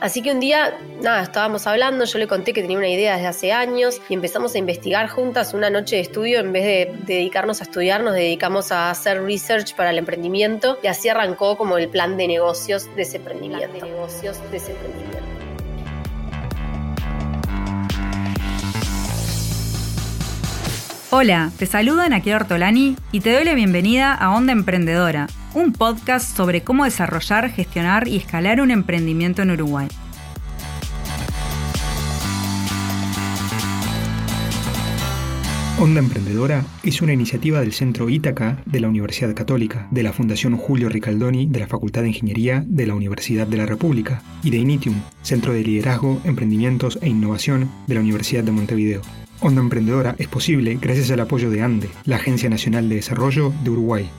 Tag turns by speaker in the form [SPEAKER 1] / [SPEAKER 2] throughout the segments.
[SPEAKER 1] Así que un día, nada, estábamos hablando, yo le conté que tenía una idea desde hace años y empezamos a investigar juntas una noche de estudio. En vez de dedicarnos a estudiar, nos dedicamos a hacer research para el emprendimiento y así arrancó como el plan de negocios de ese emprendimiento. de negocios de ese emprendimiento.
[SPEAKER 2] Hola, te saluda Nakia Ortolani y te doy la bienvenida a Onda Emprendedora, un podcast sobre cómo desarrollar, gestionar y escalar un emprendimiento en Uruguay.
[SPEAKER 3] Onda Emprendedora es una iniciativa del Centro Ítaca de la Universidad Católica, de la Fundación Julio Ricaldoni de la Facultad de Ingeniería de la Universidad de la República y de Initium, Centro de Liderazgo, Emprendimientos e Innovación de la Universidad de Montevideo. Onda Emprendedora es posible gracias al apoyo de ANDE, la Agencia Nacional de Desarrollo de Uruguay.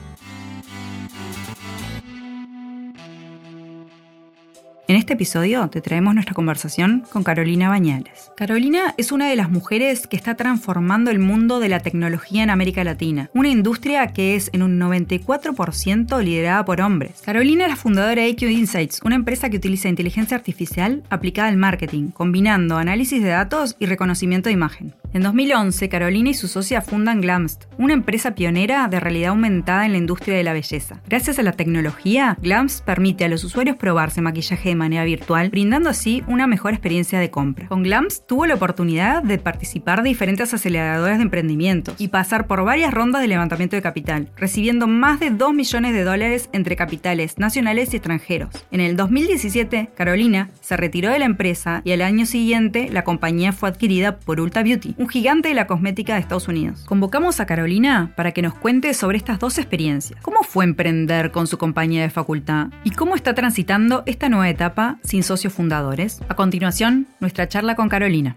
[SPEAKER 2] En este episodio te traemos nuestra conversación con Carolina Bañales. Carolina es una de las mujeres que está transformando el mundo de la tecnología en América Latina, una industria que es en un 94% liderada por hombres. Carolina es la fundadora de IQ Insights, una empresa que utiliza inteligencia artificial aplicada al marketing, combinando análisis de datos y reconocimiento de imagen. En 2011, Carolina y su socia fundan Glamst, una empresa pionera de realidad aumentada en la industria de la belleza. Gracias a la tecnología, Glamst permite a los usuarios probarse maquillaje de manera virtual, brindando así una mejor experiencia de compra. Con Glamst tuvo la oportunidad de participar de diferentes aceleradoras de emprendimientos y pasar por varias rondas de levantamiento de capital, recibiendo más de 2 millones de dólares entre capitales nacionales y extranjeros. En el 2017, Carolina se retiró de la empresa y al año siguiente la compañía fue adquirida por Ulta Beauty, un gigante de la cosmética de Estados Unidos. Convocamos a Carolina para que nos cuente sobre estas dos experiencias. ¿Cómo fue emprender con su compañía de facultad? ¿Y cómo está transitando esta nueva etapa sin socios fundadores? A continuación, nuestra charla con Carolina.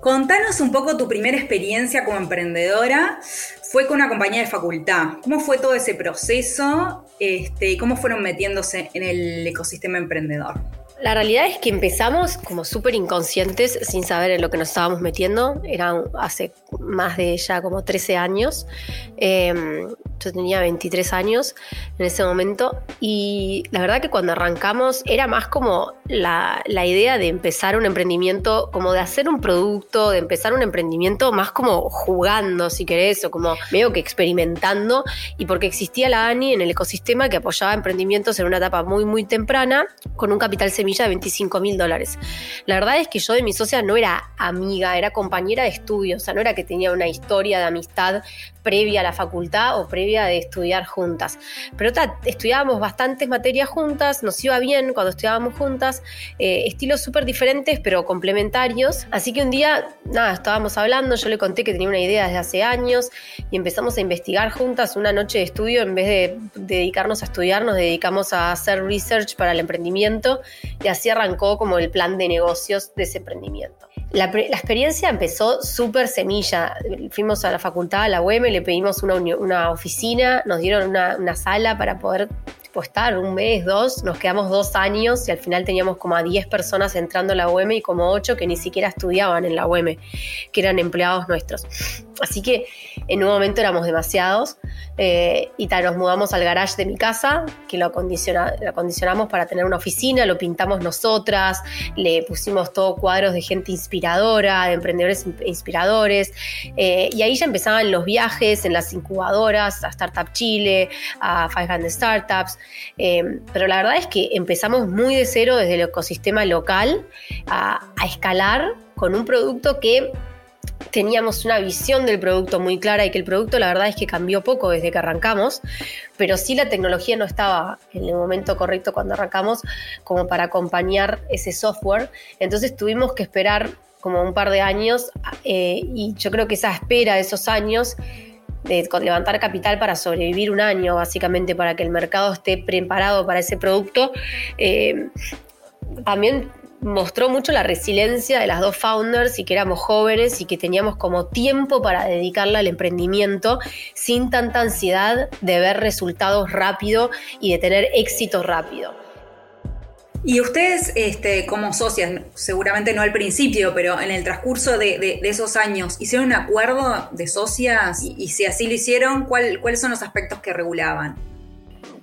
[SPEAKER 4] Contanos un poco tu primera experiencia como emprendedora. Fue con una compañía de facultad. ¿Cómo fue todo ese proceso este, y cómo fueron metiéndose en el ecosistema emprendedor?
[SPEAKER 1] La realidad es que empezamos como súper inconscientes, sin saber en lo que nos estábamos metiendo. Era hace más de ya como 13 años. Em, yo tenía 23 años en ese momento. Y la verdad que cuando arrancamos era más como la, la idea de empezar un emprendimiento, como de hacer un producto, de empezar un emprendimiento más como jugando, si querés, o como medio que experimentando. Y porque existía la ANI en el ecosistema que apoyaba emprendimientos en una etapa muy, muy temprana, con un capital semilla de 25 mil dólares. La verdad es que yo de mi socia no era amiga, era compañera de estudio, o sea, no era que tenía una historia de amistad previa a la facultad o previa de estudiar juntas. Pero estudiábamos bastantes materias juntas, nos iba bien cuando estudiábamos juntas, eh, estilos súper diferentes pero complementarios. Así que un día, nada, estábamos hablando, yo le conté que tenía una idea desde hace años y empezamos a investigar juntas una noche de estudio. En vez de dedicarnos a estudiar, nos dedicamos a hacer research para el emprendimiento y así arrancó como el plan de negocios de ese emprendimiento. La, experiencia empezó súper semilla. Fuimos a la facultad, a la UEM, le pedimos una, oficina, nos dieron una, una sala para poder estar un mes, dos, nos quedamos dos años y al final teníamos como a 10 personas entrando a la UEM y como 8 que ni siquiera estudiaban en la UEM, que eran empleados nuestros. Así que en un momento éramos demasiados eh, y nos mudamos al garage de mi casa, que lo, acondicionamos para tener una oficina, lo pintamos nosotras, le pusimos todo cuadros de gente inspiradora, de emprendedores inspiradores, eh, y ahí ya empezaban los viajes en las incubadoras, a Startup Chile, a 500 Startups, eh, pero la verdad es que empezamos muy de cero desde el ecosistema local a escalar con un producto que teníamos una visión del producto muy clara y que el producto la verdad es que cambió poco desde que arrancamos, pero sí la tecnología no estaba en el momento correcto cuando arrancamos como para acompañar ese software. Entonces tuvimos que esperar como un par de años eh, y yo creo que esa espera esos años de levantar capital para sobrevivir un año, básicamente para que el mercado esté preparado para ese producto, eh, también mostró mucho la resiliencia de las dos founders y que éramos jóvenes y que teníamos como tiempo para dedicarla al emprendimiento sin tanta ansiedad de ver resultados rápido y de tener éxito rápido.
[SPEAKER 4] Y ustedes, este, como socias, seguramente no al principio, pero en el transcurso de, esos años, ¿hicieron un acuerdo de socias? Y, si así lo hicieron, ¿cuáles son los aspectos que regulaban?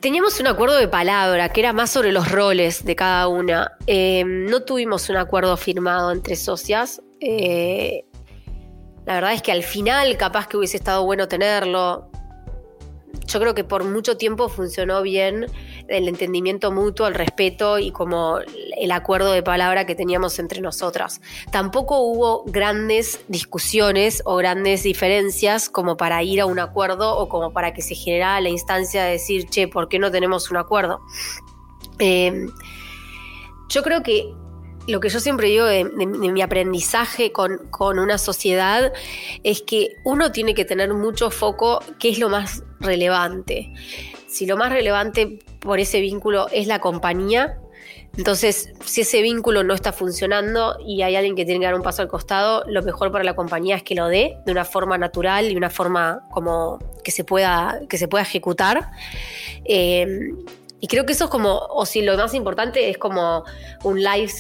[SPEAKER 1] Teníamos un acuerdo de palabra que era más sobre los roles de cada una. Eh, no tuvimos un acuerdo firmado entre socias. Eh, la verdad es que al final capaz que hubiese estado bueno tenerlo. Yo creo que por mucho tiempo funcionó bien el entendimiento mutuo, el respeto y como el acuerdo de palabra que teníamos entre nosotras. Tampoco hubo grandes discusiones o grandes diferencias como para ir a un acuerdo o como para que se generara la instancia de decir, che, ¿por qué no tenemos un acuerdo? Eh, yo creo que lo que yo siempre digo de, mi aprendizaje con, una sociedad es que uno tiene que tener mucho foco qué es lo más relevante. Si lo más relevante por ese vínculo es la compañía, entonces si ese vínculo no está funcionando y hay alguien que tiene que dar un paso al costado, lo mejor para la compañía es que lo dé de una forma natural y una forma como que se pueda, que se pueda ejecutar. Eh, y creo que eso es como, o si lo más importante es como un live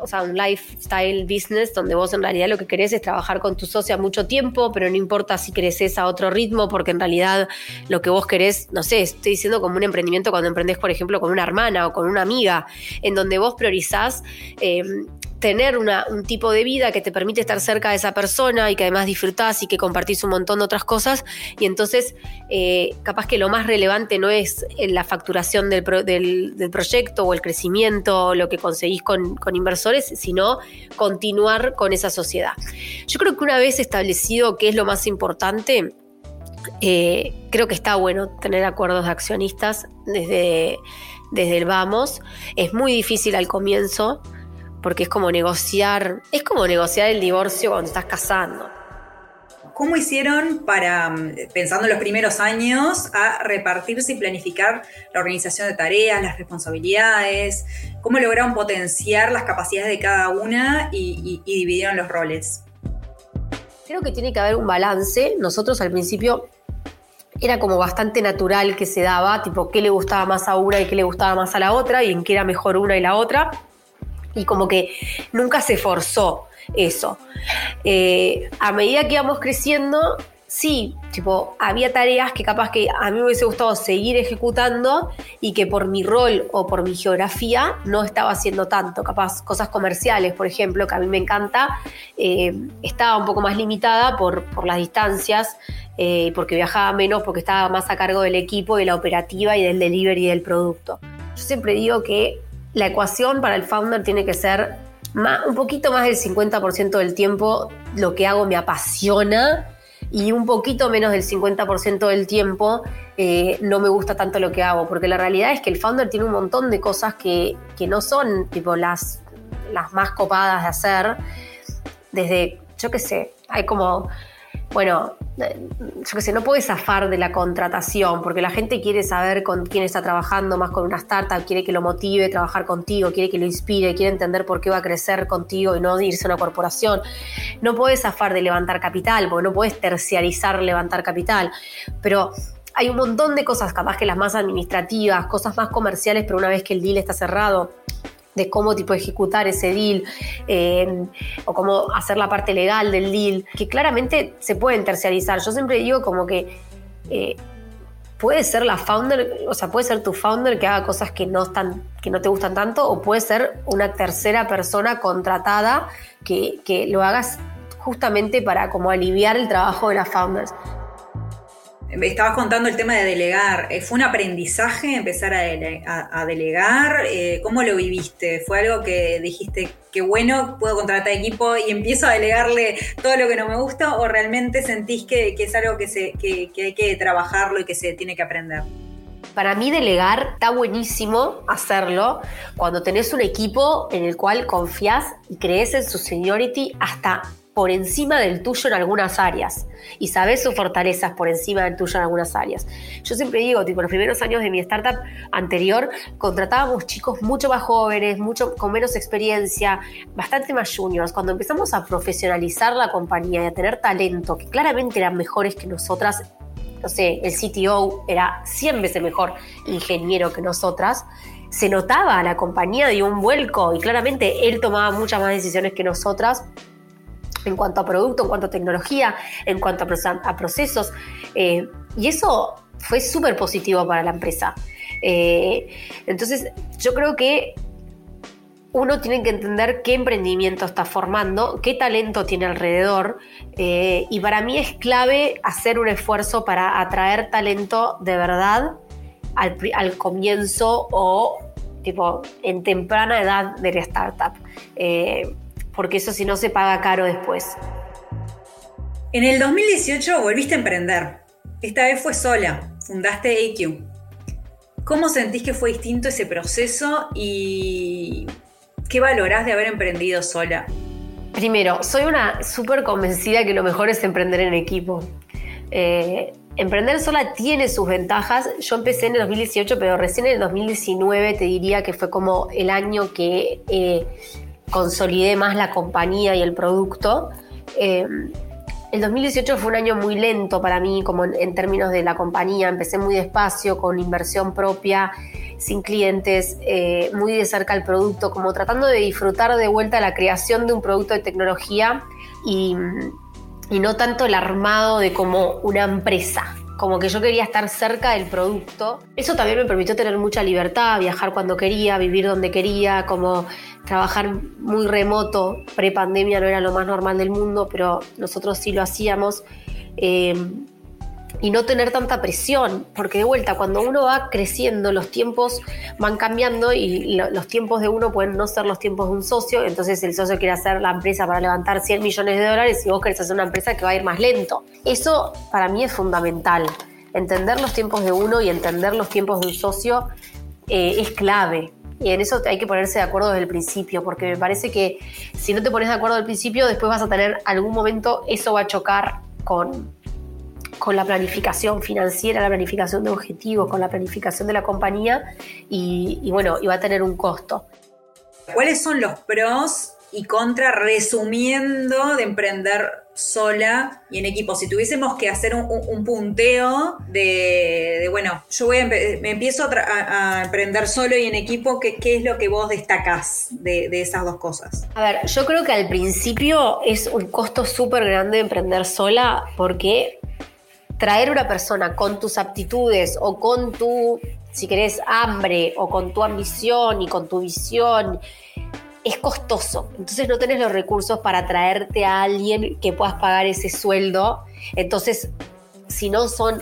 [SPEAKER 1] o sea, un lifestyle business donde vos en realidad lo que querés es trabajar con tu socia mucho tiempo, pero no importa si creces a otro ritmo, porque en realidad lo que vos querés, no sé, estoy diciendo como un emprendimiento cuando emprendés, por ejemplo, con una hermana o con una amiga, en donde vos priorizás eh, tener un tipo de vida que te permite estar cerca de esa persona y que además disfrutás y que compartís un montón de otras cosas. Y entonces, eh, capaz que lo más relevante no es la facturación del, proyecto o el crecimiento o lo que conseguís con, inversores, sino continuar con esa sociedad. Yo creo que una vez establecido qué es lo más importante, eh, creo que está bueno tener acuerdos de accionistas desde, desde el vamos. Es muy difícil al comienzo porque es como negociar, es como negociar el divorcio cuando estás casando.
[SPEAKER 4] ¿Cómo hicieron para, mm, pensando en los primeros años, a repartirse y planificar la organización de tareas, las responsabilidades? ¿Cómo lograron potenciar las capacidades de cada una y, y dividieron los roles?
[SPEAKER 1] Creo que tiene que haber un balance. Nosotros al principio era como bastante natural que se daba, tipo qué le gustaba más a una y qué le gustaba más a la otra y en qué era mejor una y la otra y como que nunca se forzó eso. Eh, a medida que íbamos creciendo, sí, tipo, había tareas que capaz que a mí me hubiese gustado seguir ejecutando y que por mi rol o por mi geografía no estaba haciendo tanto. Capaz cosas comerciales, por ejemplo, que a mí me encanta, eh, estaba un poco más limitada por, las distancias, eh, porque viajaba menos, porque estaba más a cargo del equipo, de la operativa y del delivery del producto. Yo siempre digo que la ecuación para el founder tiene que ser un poquito más del 50% del tiempo lo que hago me apasiona y un poquito menos del 50% del tiempo eh, no me gusta tanto lo que hago, porque la realidad es que el founder tiene un montón de cosas que, no son tipo las, las más copadas de hacer, desde, yo qué sé, hay como bueno, yo qué sé, no puedes zafar de la contratación, porque la gente quiere saber con quién está trabajando, más con una startup, quiere que lo motive trabajar contigo, quiere que lo inspire, quiere entender por qué va a crecer contigo y no irse a una corporación. No puedes zafar de levantar capital, porque no puedes terciarizar levantar capital, pero hay un montón de cosas, capaz que las más administrativas, cosas más comerciales, pero una vez que el deal está cerrado, de cómo tipo ejecutar ese deal eh, o cómo hacer la parte legal del deal, que claramente se pueden terciarizar. Yo siempre digo como que eh, puede ser la founder, o sea, puede ser tu founder que haga cosas que no están, que no te gustan tanto, o puede ser una tercera persona contratada que, que lo hagas justamente para como aliviar el trabajo de las founders.
[SPEAKER 4] Estabas contando el tema de delegar. Eh, ¿Fue un aprendizaje empezar a, delegar? Eh, ¿Cómo lo viviste? ¿Fue algo que dijiste, que bueno, puedo contratar equipo y empiezo a delegarle todo lo que no me gusta? ¿O realmente sentís que, es algo que, que, hay que trabajarlo y que se tiene que aprender?
[SPEAKER 1] Para mí delegar está buenísimo hacerlo cuando tenés un equipo en el cual confías y crees en su seniority hasta por encima del tuyo en algunas áreas y sabes sus fortalezas por encima del tuyo en algunas áreas. Yo siempre digo, tipo, los primeros años de mi startup anterior contratábamos chicos mucho más jóvenes, mucho con menos experiencia, bastante más juniors. Cuando empezamos a profesionalizar la compañía y a tener talento que claramente eran mejores que nosotras, no sé, el CTO era 100 veces mejor ingeniero que nosotras, se notaba, la compañía dio un vuelco y claramente él tomaba muchas más decisiones que nosotras en cuanto a producto, en cuanto a tecnología, en cuanto a, procesos. Eh, y eso fue súper positivo para la empresa. Eh, entonces, yo creo que uno tiene que entender qué emprendimiento está formando, qué talento tiene alrededor, eh, y para mí es clave hacer un esfuerzo para atraer talento de verdad al, comienzo o tipo en temprana edad de la startup, porque eso si no se paga caro después.
[SPEAKER 4] En el 2018 volviste a emprender. Esta vez fue sola, fundaste AQ. ¿Cómo sentís que fue distinto ese proceso y qué valorás de haber emprendido sola?
[SPEAKER 1] Primero, soy una súper convencida que lo mejor es emprender en equipo. Eh, emprender sola tiene sus ventajas. Yo empecé en el 2018, pero recién en el 2019 te diría que fue como el año que eh, consolidé más la compañía y el producto. Eh, el 2018 fue un año muy lento para mí, como en, términos de la compañía. Empecé muy despacio, con inversión propia, sin clientes, eh, muy de cerca al producto, como tratando de disfrutar de vuelta la creación de un producto de tecnología y, y no tanto el armado de como una empresa como que yo quería estar cerca del producto. Eso también me permitió tener mucha libertad, viajar cuando quería, vivir donde quería, como trabajar muy remoto. Pre-pandemia no era lo más normal del mundo, pero nosotros sí lo hacíamos. Eh, y no tener tanta presión, porque de vuelta, cuando uno va creciendo, los tiempos van cambiando y los tiempos de uno pueden no ser los tiempos de un socio, entonces el socio quiere hacer la empresa para levantar 100 millones de dólares y vos querés hacer una empresa que va a ir más lento. Eso para mí es fundamental. Entender los tiempos de uno y entender los tiempos de un socio eh, es clave. Y en eso hay que ponerse de acuerdo desde el principio, porque me parece que si no te pones de acuerdo al principio, después vas a tener algún momento, eso va a chocar con, con la planificación financiera, la planificación de objetivos, con la planificación de la compañía y, bueno, y va a tener un costo.
[SPEAKER 4] ¿Cuáles son los pros y contras resumiendo de emprender sola y en equipo? Si tuviésemos que hacer un, punteo de, bueno, yo voy me empiezo a, emprender solo y en equipo, ¿qué, es lo que vos destacás de, de, esas dos cosas?
[SPEAKER 1] A ver, yo creo que al principio es un costo súper grande emprender sola porque traer una persona con tus aptitudes o con tu, si querés, hambre o con tu ambición y con tu visión, es costoso. Entonces no tenés los recursos para traerte a alguien que puedas pagar ese sueldo. Entonces, si no son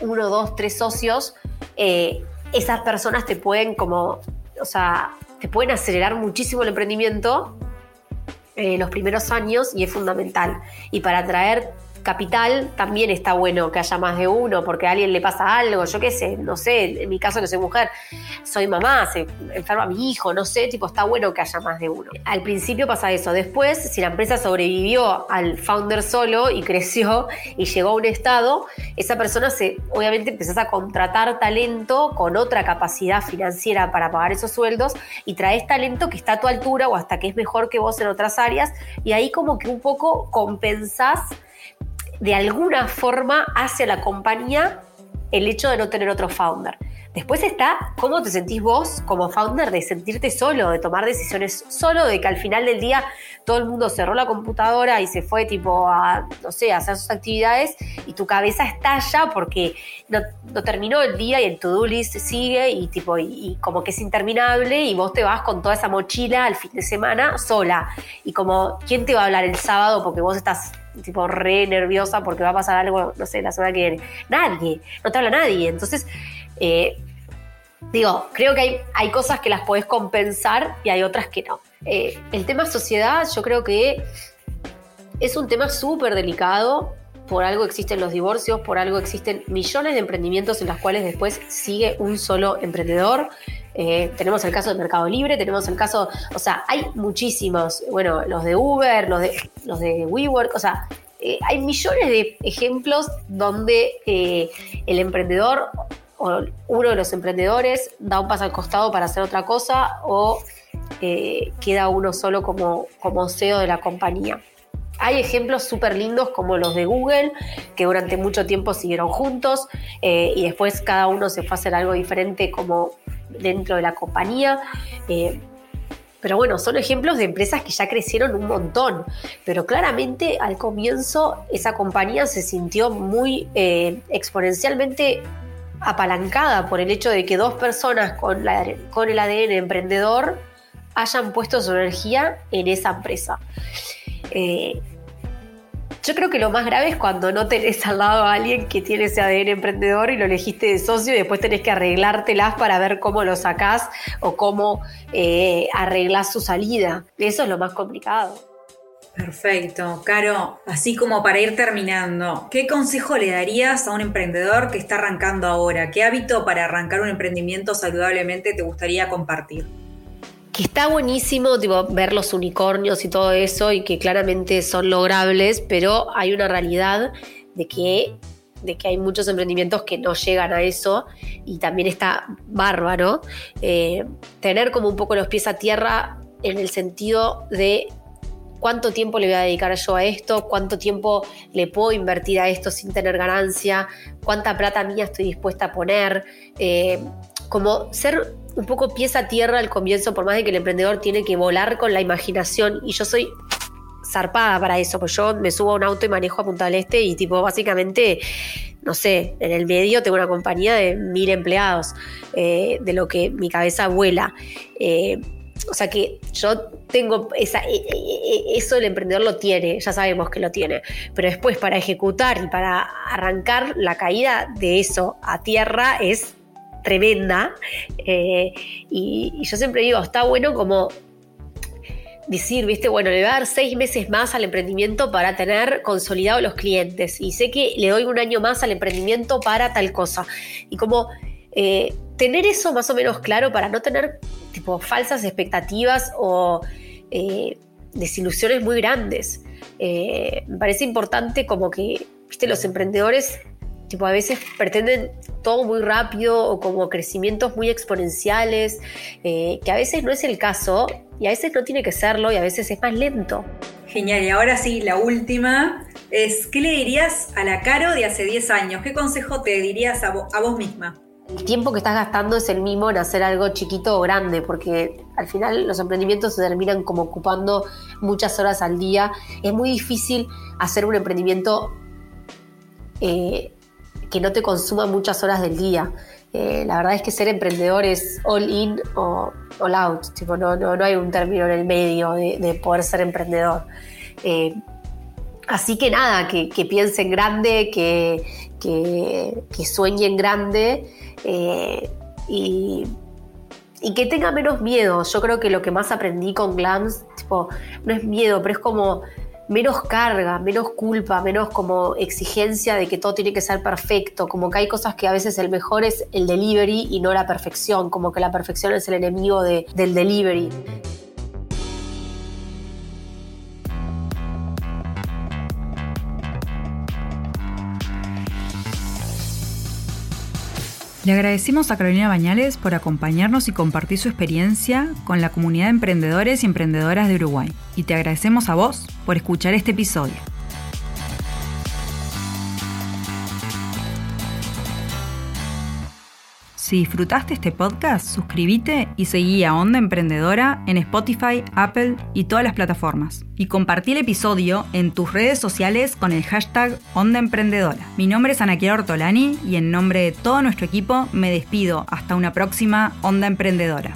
[SPEAKER 1] uno, dos, tres socios, eh, esas personas te pueden como, o sea, te pueden acelerar muchísimo el emprendimiento en eh, los primeros años y es fundamental. Y para traer capital, también está bueno que haya más de uno, porque a alguien le pasa algo, yo qué sé, no sé, en mi caso que soy mujer, soy mamá, se enferma mi hijo, no sé, tipo, está bueno que haya más de uno. Al principio pasa eso, después, si la empresa sobrevivió al founder solo y creció y llegó a un estado, esa persona se, obviamente empezás a contratar talento con otra capacidad financiera para pagar esos sueldos y traes talento que está a tu altura o hasta que es mejor que vos en otras áreas y ahí como que un poco compensás de alguna forma hacia la compañía el hecho de no tener otro founder. Después está cómo te sentís vos como founder de sentirte solo, de tomar decisiones solo, de que al final del día todo el mundo cerró la computadora y se fue tipo a, no sé, a hacer sus actividades y tu cabeza estalla porque no, terminó el día y el to-do list sigue y tipo, y, como que es interminable y vos te vas con toda esa mochila al fin de semana sola. Y como, ¿quién te va a hablar el sábado porque vos estás tipo re nerviosa porque va a pasar algo, no sé, la semana que viene? Nadie, no te habla nadie. Entonces, eh, digo, creo que hay, hay, cosas que las podés compensar y hay otras que no. Eh, el tema sociedad, yo creo que es un tema súper delicado. Por algo existen los divorcios, por algo existen millones de emprendimientos en los cuales después sigue un solo emprendedor. Eh, tenemos el caso de Mercado Libre, tenemos el caso, o sea, hay muchísimos, bueno, los de Uber, los de, los de WeWork, o sea, hay millones de ejemplos donde el emprendedor o uno de los emprendedores da un paso al costado para hacer otra cosa o eh, queda uno solo como, como CEO de la compañía. Hay ejemplos súper lindos como los de Google, que durante mucho tiempo siguieron juntos eh, y después cada uno se fue a hacer algo diferente como dentro de la compañía. Eh, pero bueno, son ejemplos de empresas que ya crecieron un montón. Pero claramente al comienzo esa compañía se sintió muy exponencialmente apalancada por el hecho de que dos personas con el ADN emprendedor hayan puesto su energía en esa empresa. Eh, yo creo que lo más grave es cuando no tenés al lado a alguien que tiene ese ADN emprendedor y lo elegiste de socio y después tenés que arreglártelas para ver cómo lo sacás o cómo eh, arreglás su salida. Eso es lo más complicado.
[SPEAKER 4] Perfecto. Caro, así como para ir terminando, ¿qué consejo le darías a un emprendedor que está arrancando ahora? ¿Qué hábito para arrancar un emprendimiento saludablemente te gustaría compartir?
[SPEAKER 1] Que está buenísimo ver los unicornios y todo eso y que claramente son logrables, pero hay una realidad de que, de que hay muchos emprendimientos que no llegan a eso y también está bárbaro eh, tener como un poco los pies a tierra en el sentido de cuánto tiempo le voy a dedicar yo a esto, cuánto tiempo le puedo invertir a esto sin tener ganancia, cuánta plata mía estoy dispuesta a poner, eh, como ser un poco pieza a tierra al comienzo, por más de que el emprendedor tiene que volar con la imaginación. Y yo soy zarpada para eso, pues yo me subo a un auto y manejo a Punta del Este y tipo básicamente, no sé, en el medio tengo una compañía de mil empleados, eh, de lo que mi cabeza vuela. Eh, o sea que yo tengo esa, e, e, e, eso el emprendedor lo tiene, ya sabemos que lo tiene, pero después para ejecutar y para arrancar la caída de eso a tierra es tremenda. Eh, y, yo siempre digo, está bueno como decir, viste, bueno, le voy a dar seis meses más al emprendimiento para tener consolidados los clientes. Y sé que le doy un año más al emprendimiento para tal cosa. Y como eh, tener eso más o menos claro para no tener tipo falsas expectativas o eh, desilusiones muy grandes. me parece importante como que, viste, los emprendedores tipo a veces pretenden todo muy rápido o como crecimientos muy exponenciales, eh, que a veces no es el caso y a veces no tiene que serlo y a veces es más lento.
[SPEAKER 4] Genial, y ahora sí, la última es, ¿qué le dirías a la Caro de hace 10 años? ¿Qué consejo te dirías a, a vos misma?
[SPEAKER 1] El tiempo que estás gastando es el mismo en hacer algo chiquito o grande, porque al final los emprendimientos se terminan como ocupando muchas horas al día. Es muy difícil hacer un emprendimiento eh, que no te consuma muchas horas del día. Eh, la verdad es que ser emprendedor es all in o all out, tipo, no, no, hay un término en el medio de, poder ser emprendedor. Eh, así que nada, que, piensen grande, que, que, sueñen grande eh, y, y, que tengan menos miedo. Yo creo que lo que más aprendí con Glams, tipo, no es miedo, pero es como menos carga, menos culpa, menos como exigencia de que todo tiene que ser perfecto, como que hay cosas que a veces el mejor es el delivery y no la perfección, como que la perfección es el enemigo del delivery.
[SPEAKER 2] Le agradecemos a Carolina Bañales por acompañarnos y compartir su experiencia con la comunidad de emprendedores y emprendedoras de Uruguay. Y te agradecemos a vos por escuchar este episodio. Si disfrutaste este podcast, suscríbete y seguí a Onda Emprendedora en Spotify, Apple y todas las plataformas. Y compartí el episodio en tus redes sociales con el hashtag Onda Emprendedora. Mi nombre es Anaquiera Ortolani y en nombre de todo nuestro equipo me despido hasta una próxima Onda Emprendedora.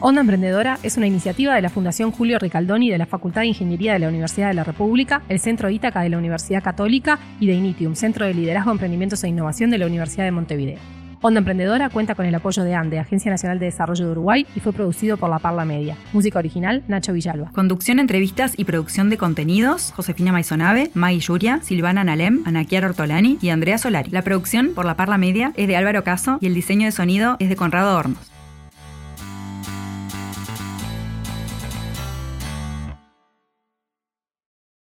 [SPEAKER 5] Onda Emprendedora es una iniciativa de la Fundación Julio Ricaldoni de la Facultad de Ingeniería de la Universidad de la República, el Centro Ítaca de la Universidad Católica y de Initium, Centro de Liderazgo, Emprendimientos e Innovación de la Universidad de Montevideo. Onda Emprendedora cuenta con el apoyo de ANDE, Agencia Nacional de Desarrollo de Uruguay, y fue producido por La Parla Media. Música original, Nacho Villalba.
[SPEAKER 2] Conducción, entrevistas y producción de contenidos, Josefina Maisonave, Maggie Yuria, Silvana Nalem, Anaquiar Ortolani y Andrea Solari. La producción por La Parla Media es de Álvaro Caso y el diseño de sonido es de Conrado Hornos.